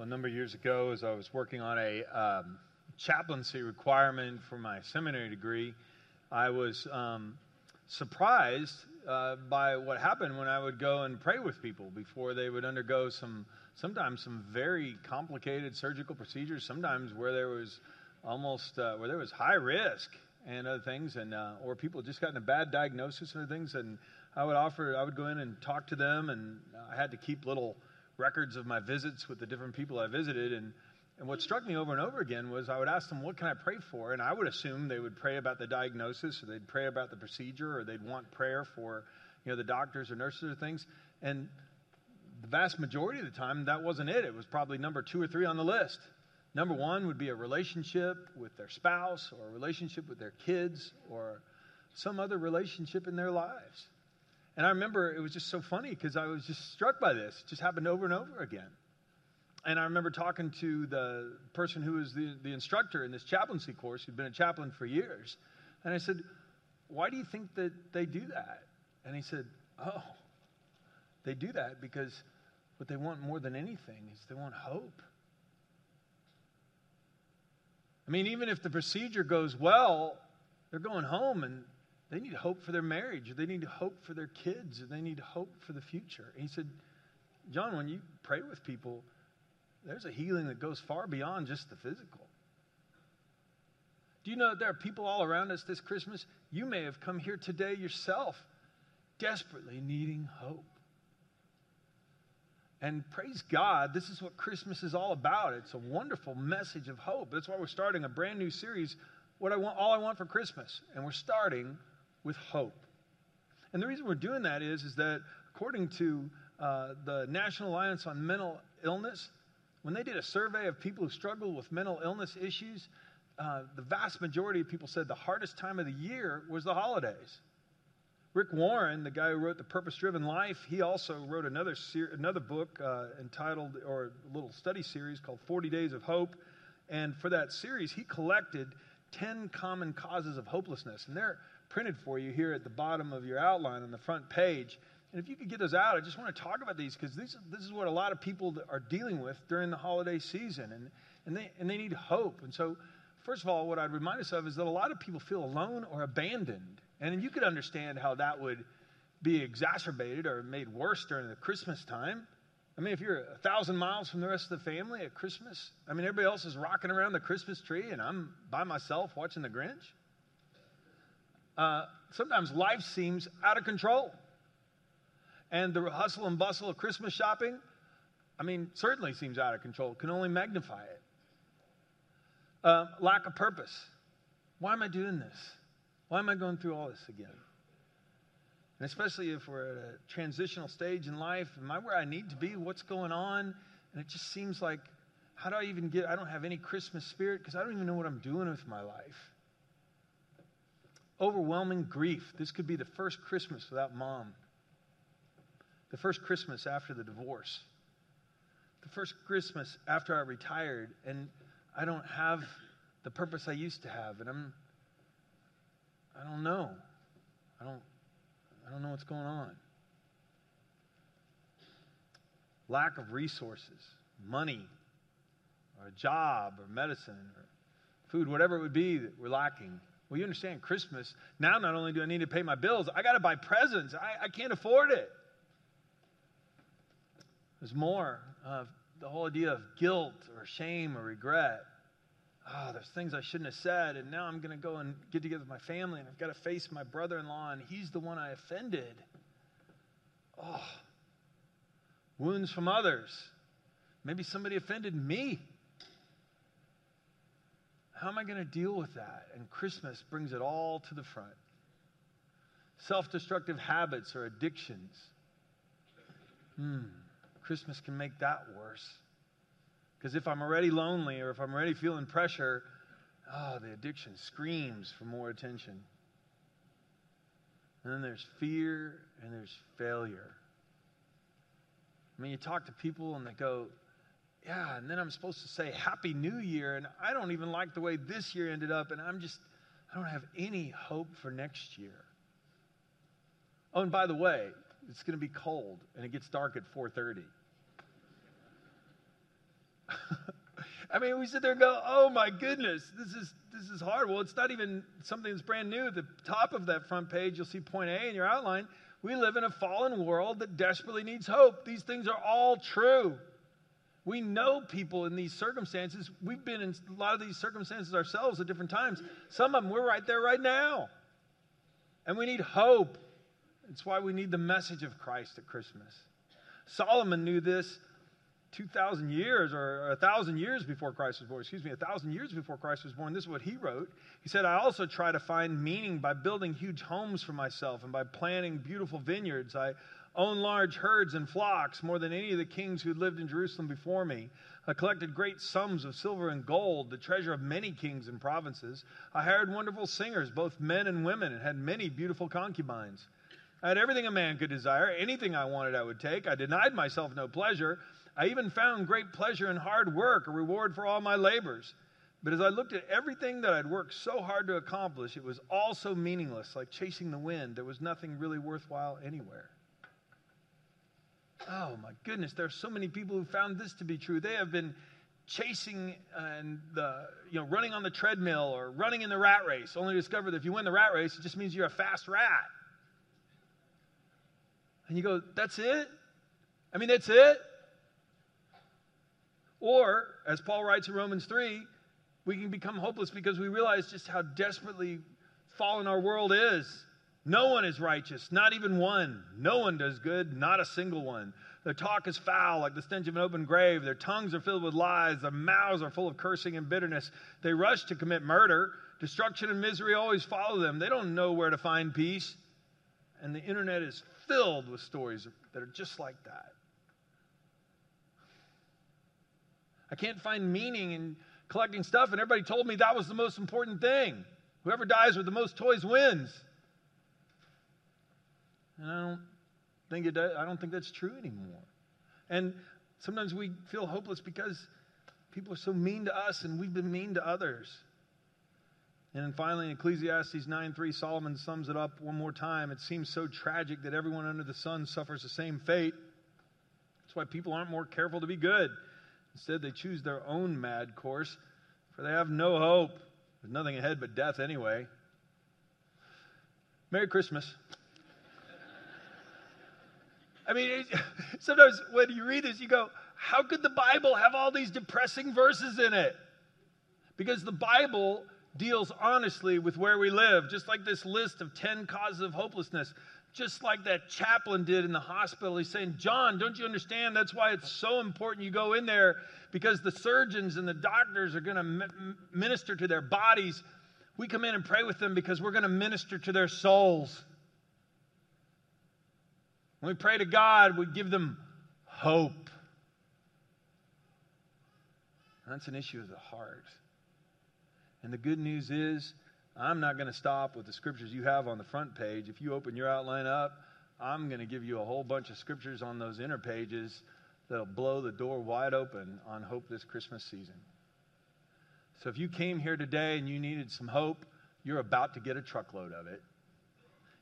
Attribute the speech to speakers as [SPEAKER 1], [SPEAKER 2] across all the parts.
[SPEAKER 1] a number of years ago as I was working on a um, chaplaincy requirement for my seminary degree. I was um, surprised uh, by what happened when I would go and pray with people before they would undergo some, sometimes some very complicated surgical procedures, sometimes where there was almost, uh, where there was high risk and other things, and, uh, or people just gotten a bad diagnosis and other things. And I would offer, I would go in and talk to them, and I had to keep little records of my visits with the different people I visited. And, and what struck me over and over again was I would ask them, What can I pray for? And I would assume they would pray about the diagnosis, or they'd pray about the procedure, or they'd want prayer for you know, the doctors or nurses or things. And the vast majority of the time, that wasn't it. It was probably number two or three on the list. Number one would be a relationship with their spouse, or a relationship with their kids, or some other relationship in their lives. And I remember it was just so funny because I was just struck by this. It just happened over and over again. And I remember talking to the person who was the, the instructor in this chaplaincy course, who'd been a chaplain for years. And I said, Why do you think that they do that? And he said, Oh, they do that because what they want more than anything is they want hope. I mean, even if the procedure goes well, they're going home and they need hope for their marriage, they need hope for their kids, they need hope for the future. And he said, John, when you pray with people, there's a healing that goes far beyond just the physical. Do you know that there are people all around us this Christmas? You may have come here today yourself, desperately needing hope. And praise God, this is what Christmas is all about. It's a wonderful message of hope. That's why we're starting a brand new series, What I Want All I Want for Christmas. And we're starting with hope. And the reason we're doing that is, is that according to uh, the National Alliance on Mental Illness, when they did a survey of people who struggle with mental illness issues, uh, the vast majority of people said the hardest time of the year was the holidays. Rick Warren, the guy who wrote The Purpose Driven Life, he also wrote another, ser- another book uh, entitled, or a little study series called 40 Days of Hope. And for that series, he collected 10 common causes of hopelessness. And they're printed for you here at the bottom of your outline on the front page. And if you could get those out, I just want to talk about these because this, this is what a lot of people are dealing with during the holiday season. And, and, they, and they need hope. And so, first of all, what I'd remind us of is that a lot of people feel alone or abandoned. And you could understand how that would be exacerbated or made worse during the Christmas time. I mean, if you're a thousand miles from the rest of the family at Christmas, I mean, everybody else is rocking around the Christmas tree and I'm by myself watching the Grinch uh, sometimes life seems out of control. And the hustle and bustle of Christmas shopping, I mean, certainly seems out of control, can only magnify it. Uh, lack of purpose. Why am I doing this? Why am I going through all this again? And especially if we're at a transitional stage in life, am I where I need to be? What's going on? And it just seems like, how do I even get, I don't have any Christmas spirit because I don't even know what I'm doing with my life overwhelming grief. This could be the first Christmas without mom, the first Christmas after the divorce, the first Christmas after I retired, and I don't have the purpose I used to have, and I'm, I don't know. I don't, I don't know what's going on. Lack of resources, money, or a job, or medicine, or food, whatever it would be that we're lacking. Well, you understand Christmas. Now, not only do I need to pay my bills, I got to buy presents. I, I can't afford it. There's more of the whole idea of guilt or shame or regret. Oh, there's things I shouldn't have said, and now I'm going to go and get together with my family, and I've got to face my brother in law, and he's the one I offended. Oh, wounds from others. Maybe somebody offended me. How am I going to deal with that? And Christmas brings it all to the front. Self destructive habits or addictions. Hmm, Christmas can make that worse. Because if I'm already lonely or if I'm already feeling pressure, oh, the addiction screams for more attention. And then there's fear and there's failure. I mean, you talk to people and they go, yeah, and then I'm supposed to say Happy New Year, and I don't even like the way this year ended up, and I'm just, I don't have any hope for next year. Oh, and by the way, it's going to be cold, and it gets dark at 4:30. I mean, we sit there and go, "Oh my goodness, this is this is hard." Well, it's not even something that's brand new. At the top of that front page, you'll see point A in your outline. We live in a fallen world that desperately needs hope. These things are all true. We know people in these circumstances. We've been in a lot of these circumstances ourselves at different times. Some of them, we're right there right now. And we need hope. It's why we need the message of Christ at Christmas. Solomon knew this 2,000 years or 1,000 years before Christ was born. Excuse me, 1,000 years before Christ was born. This is what he wrote. He said, I also try to find meaning by building huge homes for myself and by planting beautiful vineyards. I own large herds and flocks more than any of the kings who lived in Jerusalem before me. I collected great sums of silver and gold, the treasure of many kings and provinces. I hired wonderful singers, both men and women, and had many beautiful concubines. I had everything a man could desire. Anything I wanted, I would take. I denied myself no pleasure. I even found great pleasure in hard work, a reward for all my labors. But as I looked at everything that I'd worked so hard to accomplish, it was all so meaningless, like chasing the wind. There was nothing really worthwhile anywhere. Oh my goodness, there are so many people who found this to be true. They have been chasing uh, and the you know running on the treadmill or running in the rat race, only to discover that if you win the rat race, it just means you're a fast rat. And you go, that's it? I mean, that's it? Or, as Paul writes in Romans 3, we can become hopeless because we realize just how desperately fallen our world is. No one is righteous, not even one. No one does good, not a single one. Their talk is foul, like the stench of an open grave. Their tongues are filled with lies. Their mouths are full of cursing and bitterness. They rush to commit murder. Destruction and misery always follow them. They don't know where to find peace. And the internet is filled with stories that are just like that. I can't find meaning in collecting stuff, and everybody told me that was the most important thing. Whoever dies with the most toys wins. And I don't think it does, I don't think that's true anymore. And sometimes we feel hopeless because people are so mean to us and we've been mean to others. And then finally, in Ecclesiastes 9 3, Solomon sums it up one more time. It seems so tragic that everyone under the sun suffers the same fate. That's why people aren't more careful to be good. Instead, they choose their own mad course, for they have no hope. There's nothing ahead but death anyway. Merry Christmas. I mean, it, sometimes when you read this, you go, how could the Bible have all these depressing verses in it? Because the Bible deals honestly with where we live, just like this list of 10 causes of hopelessness just like that chaplain did in the hospital. He's saying, John, don't you understand? That's why it's so important you go in there because the surgeons and the doctors are going to minister to their bodies. We come in and pray with them because we're going to minister to their souls. When we pray to God, we give them hope. That's an issue of the heart. And the good news is, I'm not going to stop with the scriptures you have on the front page. If you open your outline up, I'm going to give you a whole bunch of scriptures on those inner pages that'll blow the door wide open on hope this Christmas season. So if you came here today and you needed some hope, you're about to get a truckload of it.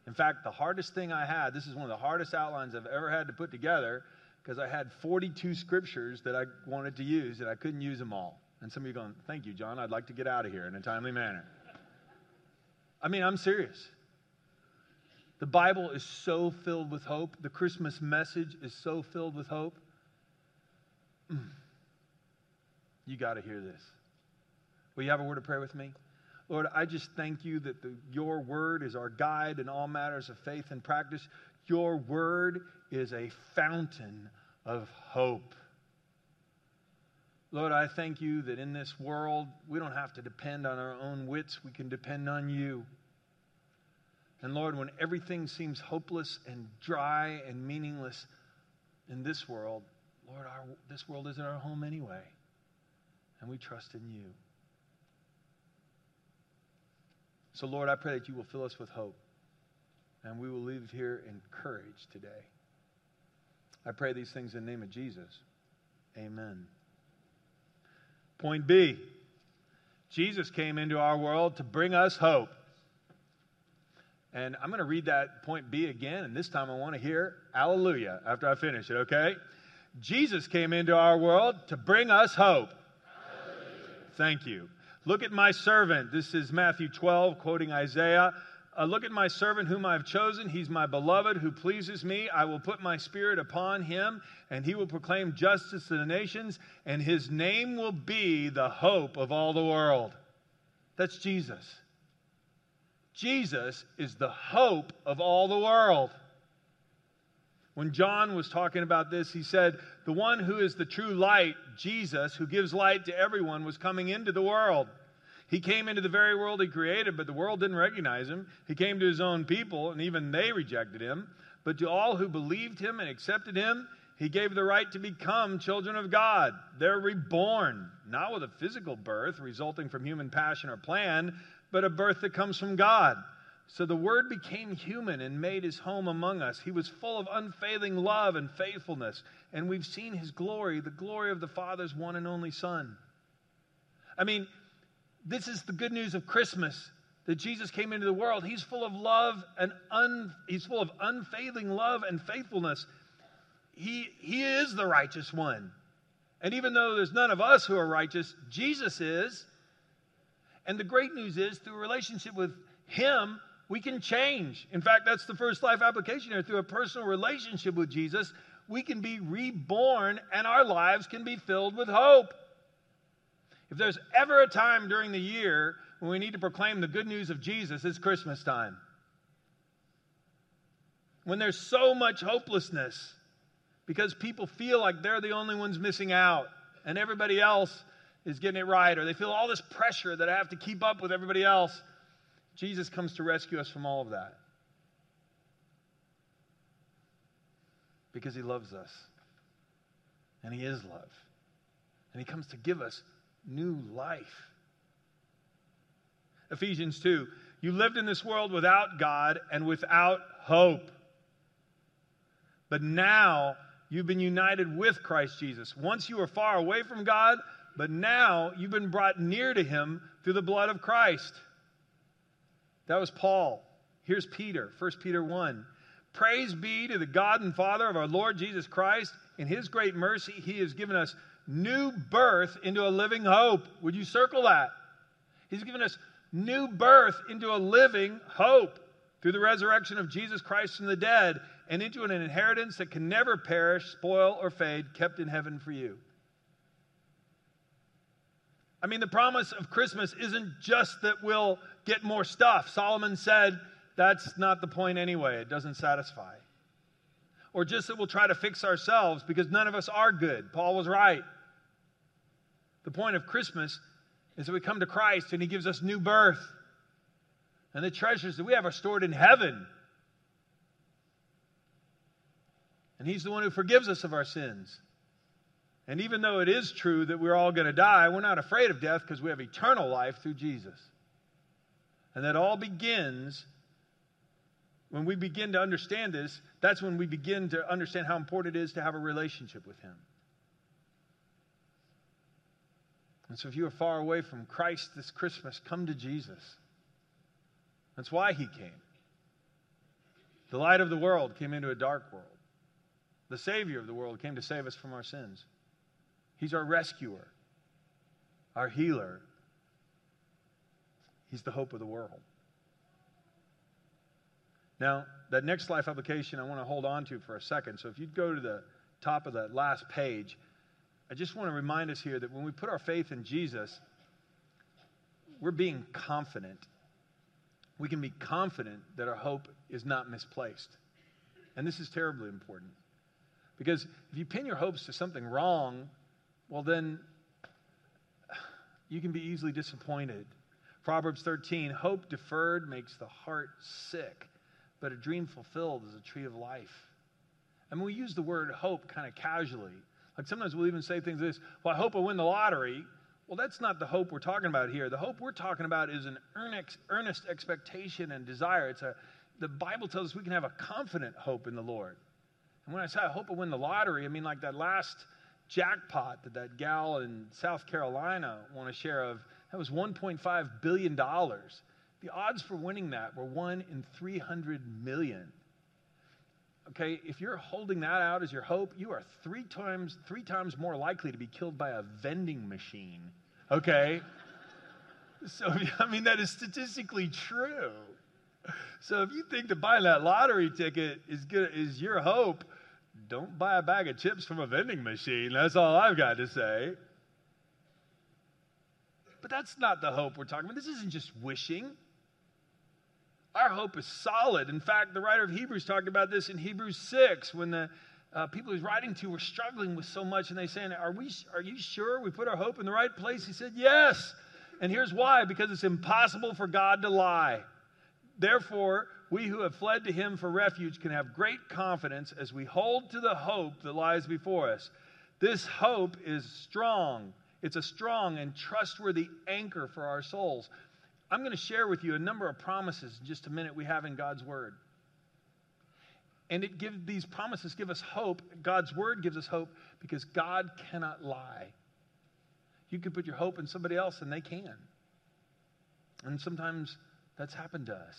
[SPEAKER 1] In fact, the hardest thing I had, this is one of the hardest outlines I've ever had to put together because I had 42 scriptures that I wanted to use and I couldn't use them all. And some of you going, Thank you, John. I'd like to get out of here in a timely manner. I mean, I'm serious. The Bible is so filled with hope. The Christmas message is so filled with hope. Mm. You got to hear this. Will you have a word of prayer with me? Lord, I just thank you that the, your word is our guide in all matters of faith and practice. Your word is a fountain of hope. Lord, I thank you that in this world, we don't have to depend on our own wits, we can depend on you. And Lord, when everything seems hopeless and dry and meaningless in this world, Lord, our, this world isn't our home anyway. And we trust in you. So, Lord, I pray that you will fill us with hope and we will leave here encouraged today. I pray these things in the name of Jesus. Amen. Point B Jesus came into our world to bring us hope. And I'm going to read that point B again, and this time I want to hear Alleluia after I finish it, okay? Jesus came into our world to bring us hope. Hallelujah. Thank you. Look at my servant. This is Matthew 12, quoting Isaiah. Uh, look at my servant whom I have chosen. He's my beloved who pleases me. I will put my spirit upon him, and he will proclaim justice to the nations, and his name will be the hope of all the world. That's Jesus. Jesus is the hope of all the world. When John was talking about this, he said, The one who is the true light, Jesus, who gives light to everyone, was coming into the world. He came into the very world he created, but the world didn't recognize him. He came to his own people, and even they rejected him. But to all who believed him and accepted him, he gave the right to become children of God. They're reborn, not with a physical birth resulting from human passion or plan, but a birth that comes from God. So the Word became human and made his home among us. He was full of unfailing love and faithfulness, and we've seen his glory, the glory of the Father's one and only Son. I mean, this is the good news of Christmas that Jesus came into the world. He's full of love and un, he's full of unfailing love and faithfulness. He, he is the righteous one. And even though there's none of us who are righteous, Jesus is. And the great news is through a relationship with him, we can change. In fact, that's the first life application here. Through a personal relationship with Jesus, we can be reborn and our lives can be filled with hope. If there's ever a time during the year when we need to proclaim the good news of Jesus, it's Christmas time. When there's so much hopelessness because people feel like they're the only ones missing out and everybody else is getting it right, or they feel all this pressure that I have to keep up with everybody else, Jesus comes to rescue us from all of that. Because he loves us. And he is love. And he comes to give us new life. Ephesians 2 You lived in this world without God and without hope. But now you've been united with Christ Jesus. Once you were far away from God, but now you've been brought near to him through the blood of Christ. That was Paul. Here's Peter, 1 Peter 1. Praise be to the God and Father of our Lord Jesus Christ. In his great mercy, he has given us new birth into a living hope. Would you circle that? He's given us new birth into a living hope through the resurrection of Jesus Christ from the dead and into an inheritance that can never perish, spoil, or fade, kept in heaven for you. I mean, the promise of Christmas isn't just that we'll get more stuff. Solomon said that's not the point anyway, it doesn't satisfy. Or just that we'll try to fix ourselves because none of us are good. Paul was right. The point of Christmas is that we come to Christ and He gives us new birth. And the treasures that we have are stored in heaven. And He's the one who forgives us of our sins. And even though it is true that we're all going to die, we're not afraid of death because we have eternal life through Jesus. And that all begins when we begin to understand this, that's when we begin to understand how important it is to have a relationship with Him. And so if you are far away from Christ this Christmas, come to Jesus. That's why he came. The light of the world came into a dark world. The Savior of the world came to save us from our sins. He's our rescuer, our healer. He's the hope of the world. Now, that next life application I want to hold on to for a second. So if you'd go to the top of that last page, I just want to remind us here that when we put our faith in Jesus, we're being confident. We can be confident that our hope is not misplaced. And this is terribly important. Because if you pin your hopes to something wrong, well, then you can be easily disappointed. Proverbs 13 Hope deferred makes the heart sick, but a dream fulfilled is a tree of life. And we use the word hope kind of casually. Like sometimes we'll even say things like this, well, I hope I win the lottery. Well, that's not the hope we're talking about here. The hope we're talking about is an earnest, earnest expectation and desire. It's a, the Bible tells us we can have a confident hope in the Lord. And when I say I hope I win the lottery, I mean like that last jackpot that that gal in South Carolina won a share of. That was $1.5 billion. The odds for winning that were 1 in 300 million okay, if you're holding that out as your hope, you are three times, three times more likely to be killed by a vending machine Okay? So, I mean, that is statistically true. So if you think that buying that lottery ticket is good is your hope, don't buy a bag of chips from a vending machine. That's all I've got to say. But that's not the hope we're talking about. This isn't just wishing. Our hope is solid. In fact, the writer of Hebrews talked about this in Hebrews 6 when the uh, people he's writing to were struggling with so much and they saying, are, we, are you sure we put our hope in the right place? He said, Yes. And here's why because it's impossible for God to lie. Therefore, we who have fled to him for refuge can have great confidence as we hold to the hope that lies before us. This hope is strong. It's a strong and trustworthy anchor for our souls. I'm going to share with you a number of promises in just a minute we have in God's word. And it give, these promises give us hope. God's word gives us hope because God cannot lie. You can put your hope in somebody else and they can. And sometimes that's happened to us.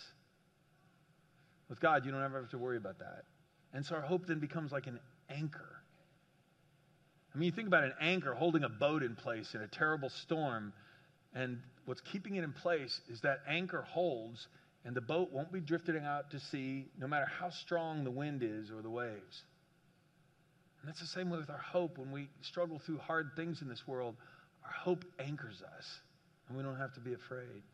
[SPEAKER 1] With God, you don't ever have to worry about that. And so our hope then becomes like an anchor. I mean, you think about an anchor holding a boat in place in a terrible storm, and what's keeping it in place is that anchor holds, and the boat won't be drifting out to sea no matter how strong the wind is or the waves. And that's the same way with our hope. When we struggle through hard things in this world, our hope anchors us, and we don't have to be afraid.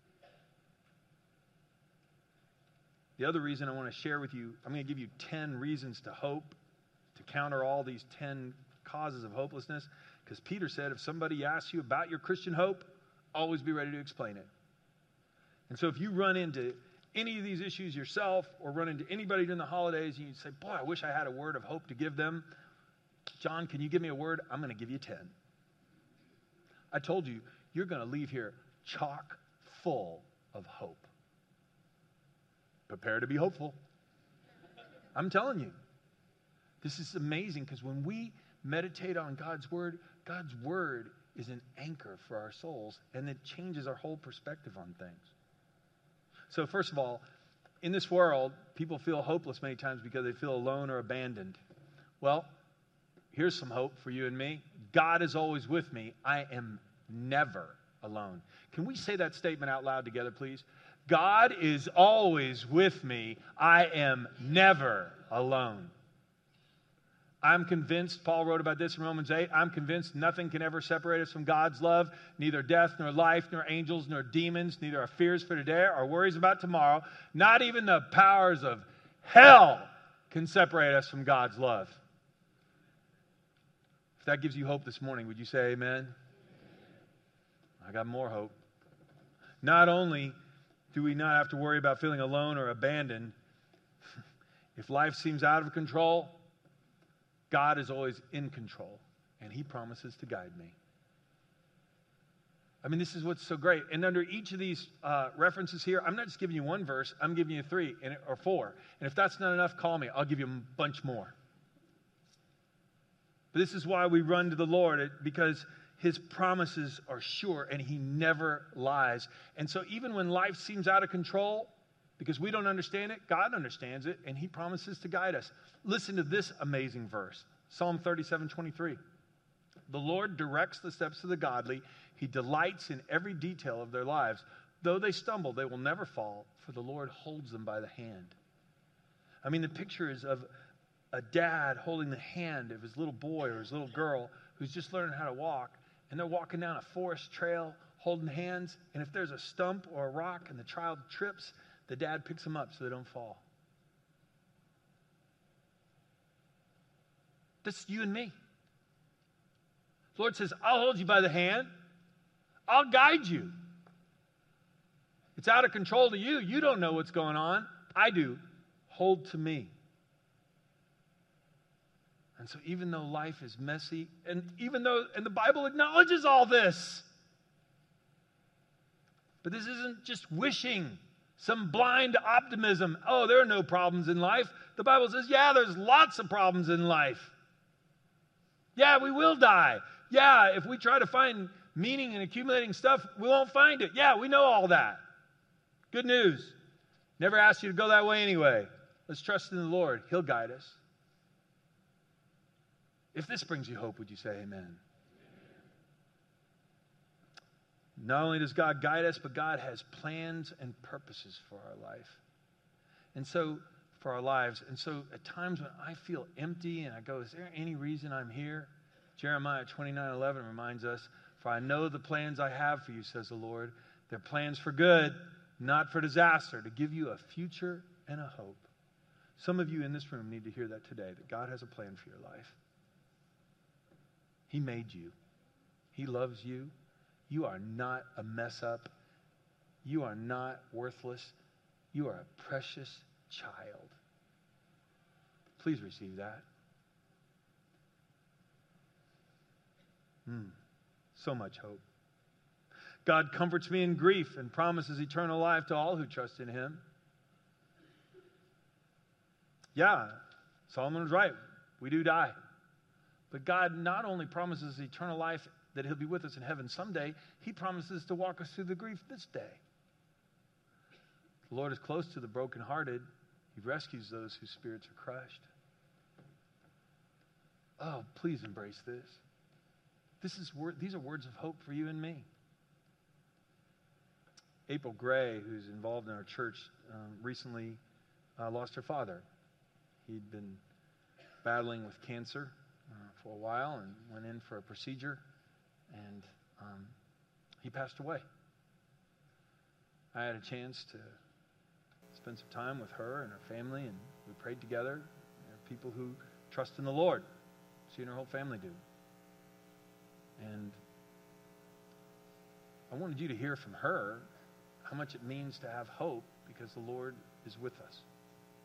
[SPEAKER 1] The other reason I want to share with you, I'm going to give you 10 reasons to hope, to counter all these 10 causes of hopelessness. Because Peter said, if somebody asks you about your Christian hope, always be ready to explain it. And so if you run into any of these issues yourself or run into anybody during the holidays and you say, Boy, I wish I had a word of hope to give them, John, can you give me a word? I'm going to give you 10. I told you, you're going to leave here chock full of hope. Prepare to be hopeful. I'm telling you. This is amazing because when we meditate on God's word, God's word is an anchor for our souls and it changes our whole perspective on things. So, first of all, in this world, people feel hopeless many times because they feel alone or abandoned. Well, here's some hope for you and me God is always with me. I am never alone. Can we say that statement out loud together, please? God is always with me. I am never alone. I'm convinced, Paul wrote about this in Romans 8, I'm convinced nothing can ever separate us from God's love, neither death, nor life, nor angels, nor demons, neither our fears for today, our worries about tomorrow, not even the powers of hell can separate us from God's love. If that gives you hope this morning, would you say amen? I got more hope. Not only do we not have to worry about feeling alone or abandoned, if life seems out of control, God is always in control, and He promises to guide me. I mean, this is what's so great. And under each of these uh, references here, I'm not just giving you one verse, I'm giving you three and, or four. And if that's not enough, call me. I'll give you a bunch more. But this is why we run to the Lord, because his promises are sure and he never lies. And so, even when life seems out of control, because we don't understand it, God understands it and he promises to guide us. Listen to this amazing verse Psalm 37 23. The Lord directs the steps of the godly, he delights in every detail of their lives. Though they stumble, they will never fall, for the Lord holds them by the hand. I mean, the picture is of a dad holding the hand of his little boy or his little girl who's just learning how to walk and they're walking down a forest trail holding hands. And if there's a stump or a rock and the child trips, the dad picks them up so they don't fall. That's you and me. The Lord says, I'll hold you by the hand, I'll guide you. It's out of control to you. You don't know what's going on. I do. Hold to me. And so, even though life is messy, and even though, and the Bible acknowledges all this, but this isn't just wishing, some blind optimism. Oh, there are no problems in life. The Bible says, yeah, there's lots of problems in life. Yeah, we will die. Yeah, if we try to find meaning in accumulating stuff, we won't find it. Yeah, we know all that. Good news. Never asked you to go that way anyway. Let's trust in the Lord, He'll guide us. If this brings you hope, would you say amen? Not only does God guide us, but God has plans and purposes for our life. And so, for our lives. And so, at times when I feel empty and I go, Is there any reason I'm here? Jeremiah 29 11 reminds us, For I know the plans I have for you, says the Lord. They're plans for good, not for disaster, to give you a future and a hope. Some of you in this room need to hear that today, that God has a plan for your life. He made you, He loves you. You are not a mess up. You are not worthless. You are a precious child. Please receive that. Mm, so much hope. God comforts me in grief and promises eternal life to all who trust in Him. Yeah, Solomon was right. We do die. But God not only promises eternal life that He'll be with us in heaven someday, He promises to walk us through the grief this day. The Lord is close to the brokenhearted, He rescues those whose spirits are crushed. Oh, please embrace this. This is these are words of hope for you and me. April Gray, who's involved in our church, um, recently uh, lost her father. He'd been battling with cancer uh, for a while and went in for a procedure, and um, he passed away. I had a chance to spend some time with her and her family, and we prayed together. There are people who trust in the Lord. She and her whole family do. And I wanted you to hear from her how much it means to have hope because the Lord is with us.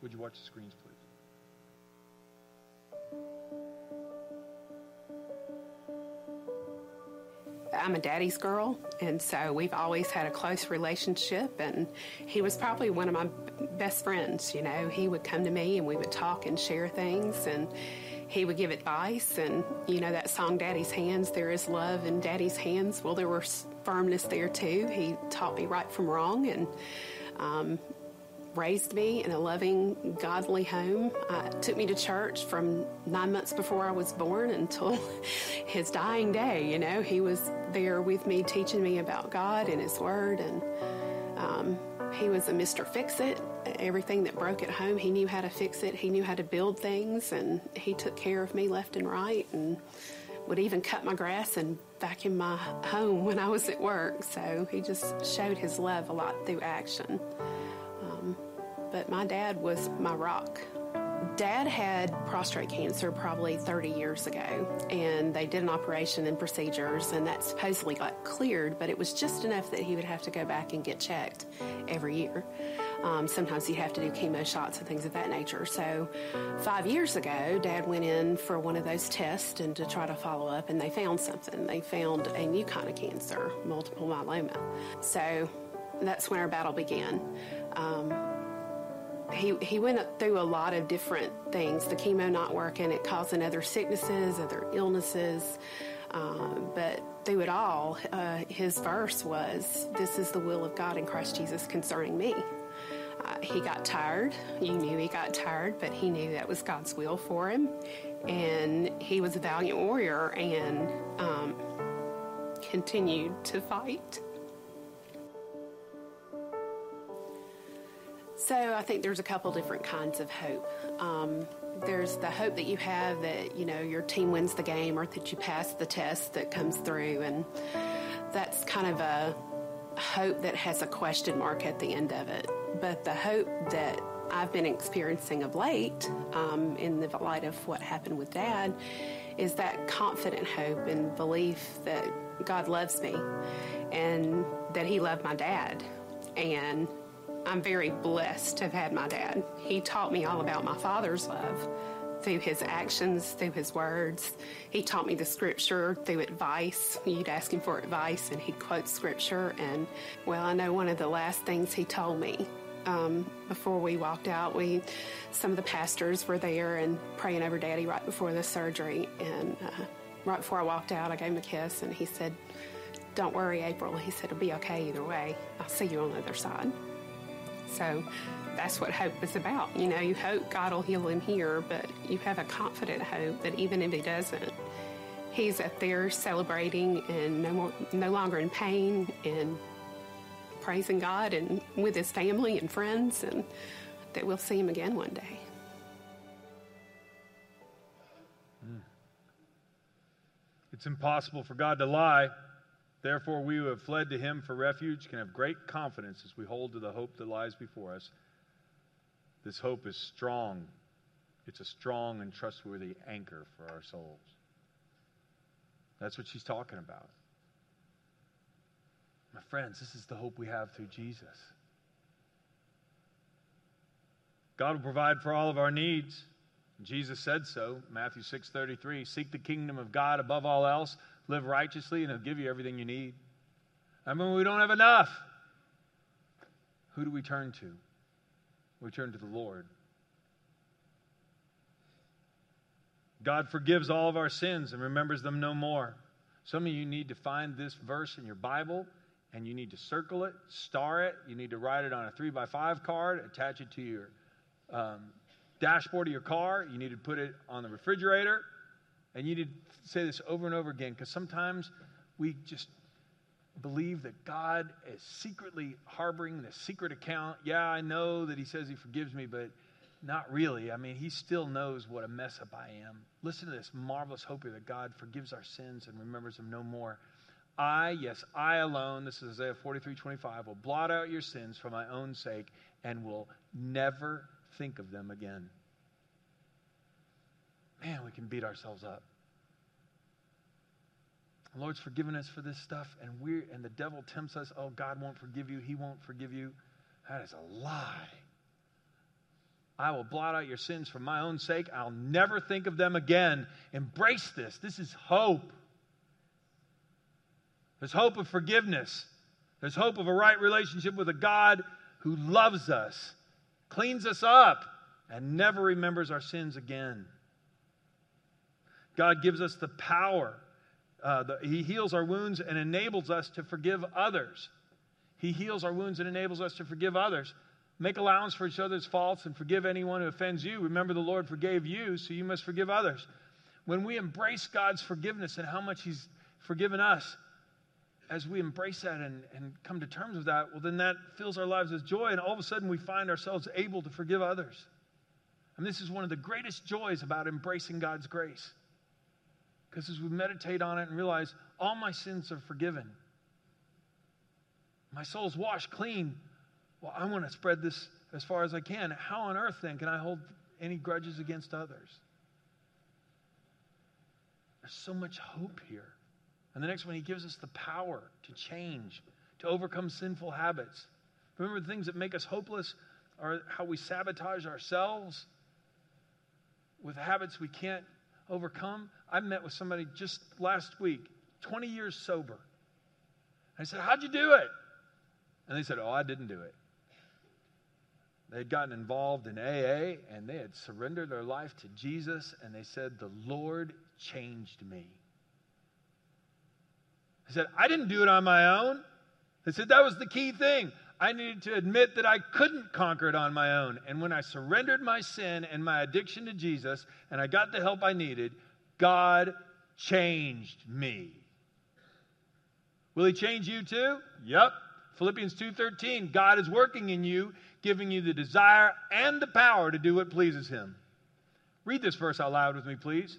[SPEAKER 1] Would you watch the screens, please?
[SPEAKER 2] I'm a daddy's girl, and so we've always had a close relationship. And he was probably one of my best friends. You know, he would come to me and we would talk and share things, and he would give advice. And you know that song, "Daddy's Hands," there is love in Daddy's hands. Well, there was firmness there too. He taught me right from wrong, and um, raised me in a loving, godly home. Uh, took me to church from nine months before I was born until his dying day. You know, he was there with me, teaching me about God and His Word, and um, he was a Mister Fix It. Everything that broke at home, he knew how to fix it. He knew how to build things, and he took care of me left and right, and would even cut my grass and vacuum my home when I was at work. So he just showed his love a lot through action but my dad was my rock. Dad had prostate cancer probably 30 years ago, and they did an operation and procedures, and that supposedly got cleared, but it was just enough that he would have to go back and get checked every year. Um, sometimes he'd have to do chemo shots and things of that nature. So, five years ago, Dad went in for one of those tests and to try to follow up, and they found something. They found a new kind of cancer, multiple myeloma. So, that's when our battle began. Um, he, he went through a lot of different things. The chemo not working, it causing other sicknesses, other illnesses. Uh, but through it all, uh, his verse was, This is the will of God in Christ Jesus concerning me. Uh, he got tired. You knew he got tired, but he knew that was God's will for him. And he was a valiant warrior and um, continued to fight. So I think there's a couple different kinds of hope. Um, there's the hope that you have that you know your team wins the game or that you pass the test that comes through, and that's kind of a hope that has a question mark at the end of it. But the hope that I've been experiencing of late, um, in the light of what happened with Dad, is that confident hope and belief that God loves me and that He loved my dad and I'm very blessed to have had my dad. He taught me all about my father's love through his actions, through his words. He taught me the scripture through advice. You'd ask him for advice, and he'd quote scripture. And well, I know one of the last things he told me um, before we walked out, we some of the pastors were there and praying over Daddy right before the surgery. And uh, right before I walked out, I gave him a kiss, and he said, "Don't worry, April." He said, "It'll be okay either way. I'll see you on the other side." So that's what hope is about. You know, you hope God will heal him here, but you have a confident hope that even if he doesn't, he's up there celebrating and no, more, no longer in pain and praising God and with his family and friends, and that we'll see him again one day. Hmm.
[SPEAKER 1] It's impossible for God to lie. Therefore, we who have fled to him for refuge can have great confidence as we hold to the hope that lies before us. This hope is strong. It's a strong and trustworthy anchor for our souls. That's what she's talking about. My friends, this is the hope we have through Jesus. God will provide for all of our needs. Jesus said so, Matthew 6:33, seek the kingdom of God above all else, live righteously and he'll give you everything you need. I mean we don't have enough. Who do we turn to? We turn to the Lord. God forgives all of our sins and remembers them no more. Some of you need to find this verse in your Bible and you need to circle it, star it. You need to write it on a three by five card, attach it to your um, dashboard of your car. You need to put it on the refrigerator. And you need to say this over and over again because sometimes we just believe that God is secretly harboring this secret account. Yeah, I know that He says He forgives me, but not really. I mean, He still knows what a mess up I am. Listen to this marvelous hope here that God forgives our sins and remembers them no more. I, yes, I alone, this is Isaiah 43 25, will blot out your sins for my own sake and will never think of them again. Man, we can beat ourselves up. The Lord's forgiven us for this stuff, and we and the devil tempts us, oh, God won't forgive you, he won't forgive you. That is a lie. I will blot out your sins for my own sake. I'll never think of them again. Embrace this. This is hope. There's hope of forgiveness. There's hope of a right relationship with a God who loves us, cleans us up, and never remembers our sins again. God gives us the power. Uh, the, he heals our wounds and enables us to forgive others. He heals our wounds and enables us to forgive others. Make allowance for each other's faults and forgive anyone who offends you. Remember, the Lord forgave you, so you must forgive others. When we embrace God's forgiveness and how much He's forgiven us, as we embrace that and, and come to terms with that, well, then that fills our lives with joy, and all of a sudden we find ourselves able to forgive others. And this is one of the greatest joys about embracing God's grace. Because as we meditate on it and realize all my sins are forgiven, my soul's washed clean, well, I want to spread this as far as I can. How on earth then can I hold any grudges against others? There's so much hope here. And the next one, he gives us the power to change, to overcome sinful habits. Remember, the things that make us hopeless are how we sabotage ourselves with habits we can't overcome. I met with somebody just last week, 20 years sober. I said, How'd you do it? And they said, Oh, I didn't do it. They had gotten involved in AA and they had surrendered their life to Jesus, and they said, The Lord changed me. I said, I didn't do it on my own. They said that was the key thing. I needed to admit that I couldn't conquer it on my own. And when I surrendered my sin and my addiction to Jesus and I got the help I needed, God changed me. Will he change you too? Yep. Philippians 2:13, God is working in you, giving you the desire and the power to do what pleases him. Read this verse out loud with me, please.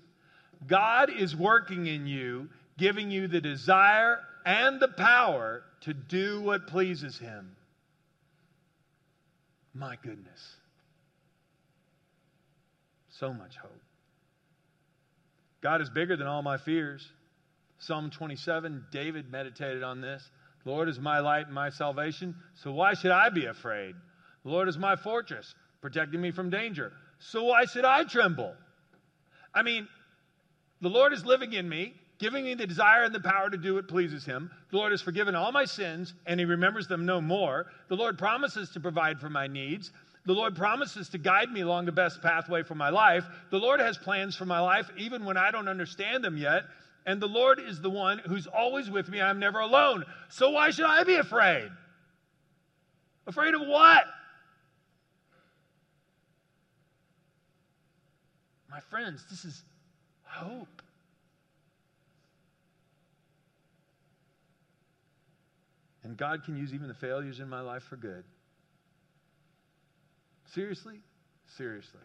[SPEAKER 1] God is working in you, giving you the desire and the power to do what pleases him. My goodness. So much hope. God is bigger than all my fears. Psalm 27, David meditated on this. The Lord is my light and my salvation, so why should I be afraid? The Lord is my fortress, protecting me from danger. So why should I tremble? I mean, the Lord is living in me giving me the desire and the power to do what pleases him. The Lord has forgiven all my sins, and he remembers them no more. The Lord promises to provide for my needs. The Lord promises to guide me along the best pathway for my life. The Lord has plans for my life, even when I don't understand them yet. And the Lord is the one who's always with me. I'm never alone. So why should I be afraid? Afraid of what? My friends, this is hope. And God can use even the failures in my life for good. Seriously? Seriously.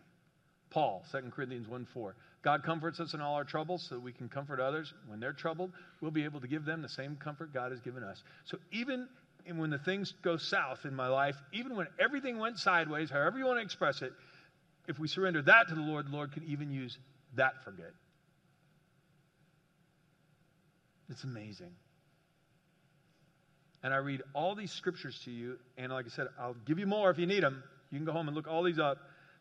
[SPEAKER 1] Paul, 2 Corinthians 1 4. God comforts us in all our troubles so we can comfort others. When they're troubled, we'll be able to give them the same comfort God has given us. So even when the things go south in my life, even when everything went sideways, however you want to express it, if we surrender that to the Lord, the Lord can even use that for good. It's amazing. And I read all these scriptures to you, and like I said, I'll give you more if you need them. You can go home and look all these up.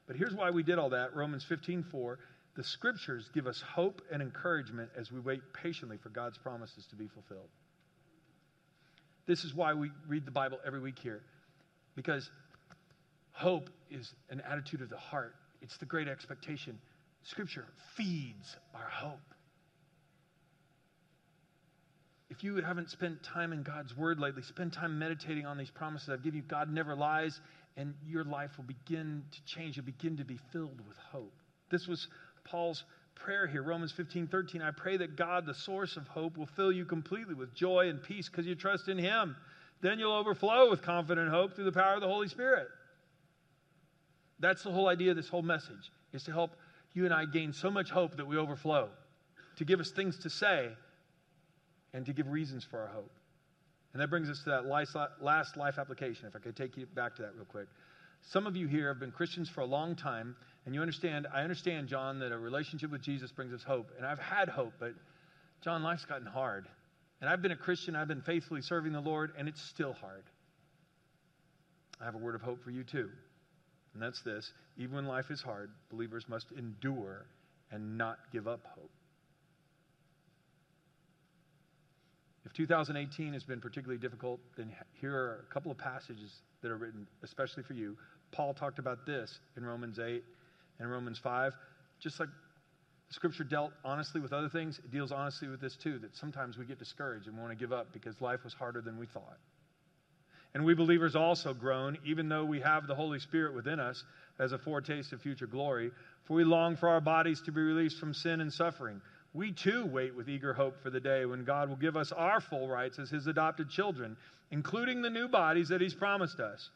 [SPEAKER 1] But here's why we did all that Romans 15 4. The scriptures give us hope and encouragement as we wait patiently for God's promises to be fulfilled. This is why we read the Bible every week here, because hope is an attitude of the heart, it's the great expectation. Scripture feeds our hope. If you haven't spent time in God's Word lately, spend time meditating on these promises I've given you. God never lies, and your life will begin to change. You'll begin to be filled with hope. This was Paul's prayer here, Romans 15, 13. I pray that God, the source of hope, will fill you completely with joy and peace because you trust in Him. Then you'll overflow with confident hope through the power of the Holy Spirit. That's the whole idea of this whole message, is to help you and I gain so much hope that we overflow, to give us things to say, and to give reasons for our hope. And that brings us to that last life application, if I could take you back to that real quick. Some of you here have been Christians for a long time, and you understand, I understand, John, that a relationship with Jesus brings us hope. And I've had hope, but John, life's gotten hard. And I've been a Christian, I've been faithfully serving the Lord, and it's still hard. I have a word of hope for you, too. And that's this even when life is hard, believers must endure and not give up hope. If 2018 has been particularly difficult, then here are a couple of passages that are written especially for you. Paul talked about this in Romans 8 and Romans 5. Just like Scripture dealt honestly with other things, it deals honestly with this too, that sometimes we get discouraged and want to give up because life was harder than we thought. And we believers also groan, even though we have the Holy Spirit within us as a foretaste of future glory, for we long for our bodies to be released from sin and suffering. We too wait with eager hope for the day when God will give us our full rights as His adopted children, including the new bodies that He's promised us.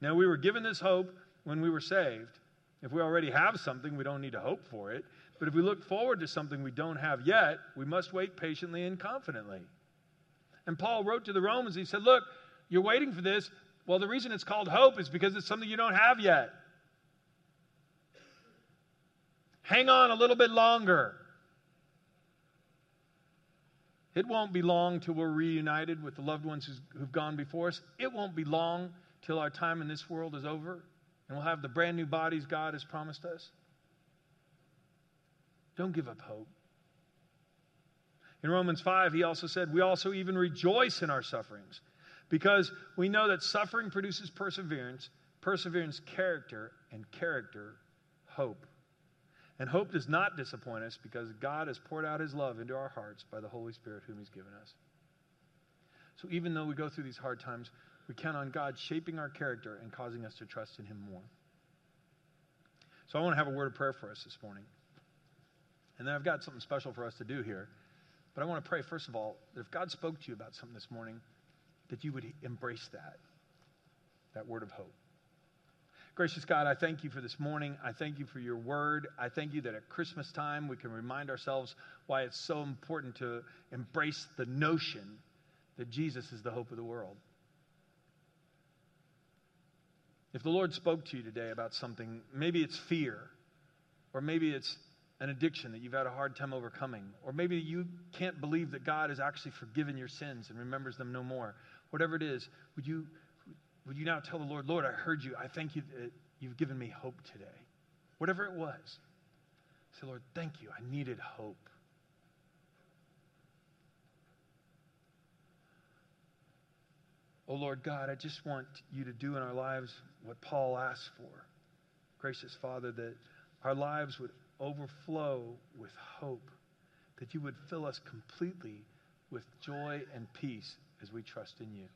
[SPEAKER 1] Now, we were given this hope when we were saved. If we already have something, we don't need to hope for it. But if we look forward to something we don't have yet, we must wait patiently and confidently. And Paul wrote to the Romans, he said, Look, you're waiting for this. Well, the reason it's called hope is because it's something you don't have yet. Hang on a little bit longer. It won't be long till we're reunited with the loved ones who've gone before us. It won't be long till our time in this world is over and we'll have the brand new bodies God has promised us. Don't give up hope. In Romans 5, he also said, We also even rejoice in our sufferings because we know that suffering produces perseverance, perseverance, character, and character, hope. And hope does not disappoint us because God has poured out his love into our hearts by the Holy Spirit whom he's given us. So even though we go through these hard times, we count on God shaping our character and causing us to trust in him more. So I want to have a word of prayer for us this morning. And then I've got something special for us to do here. But I want to pray, first of all, that if God spoke to you about something this morning, that you would embrace that, that word of hope. Gracious God, I thank you for this morning. I thank you for your word. I thank you that at Christmas time we can remind ourselves why it's so important to embrace the notion that Jesus is the hope of the world. If the Lord spoke to you today about something, maybe it's fear, or maybe it's an addiction that you've had a hard time overcoming, or maybe you can't believe that God has actually forgiven your sins and remembers them no more. Whatever it is, would you would you now tell the Lord, Lord, I heard you. I thank you that you've given me hope today? Whatever it was. Say, Lord, thank you. I needed hope. Oh, Lord God, I just want you to do in our lives what Paul asked for. Gracious Father, that our lives would overflow with hope, that you would fill us completely with joy and peace as we trust in you.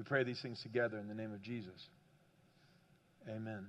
[SPEAKER 1] We pray these things together in the name of Jesus. Amen.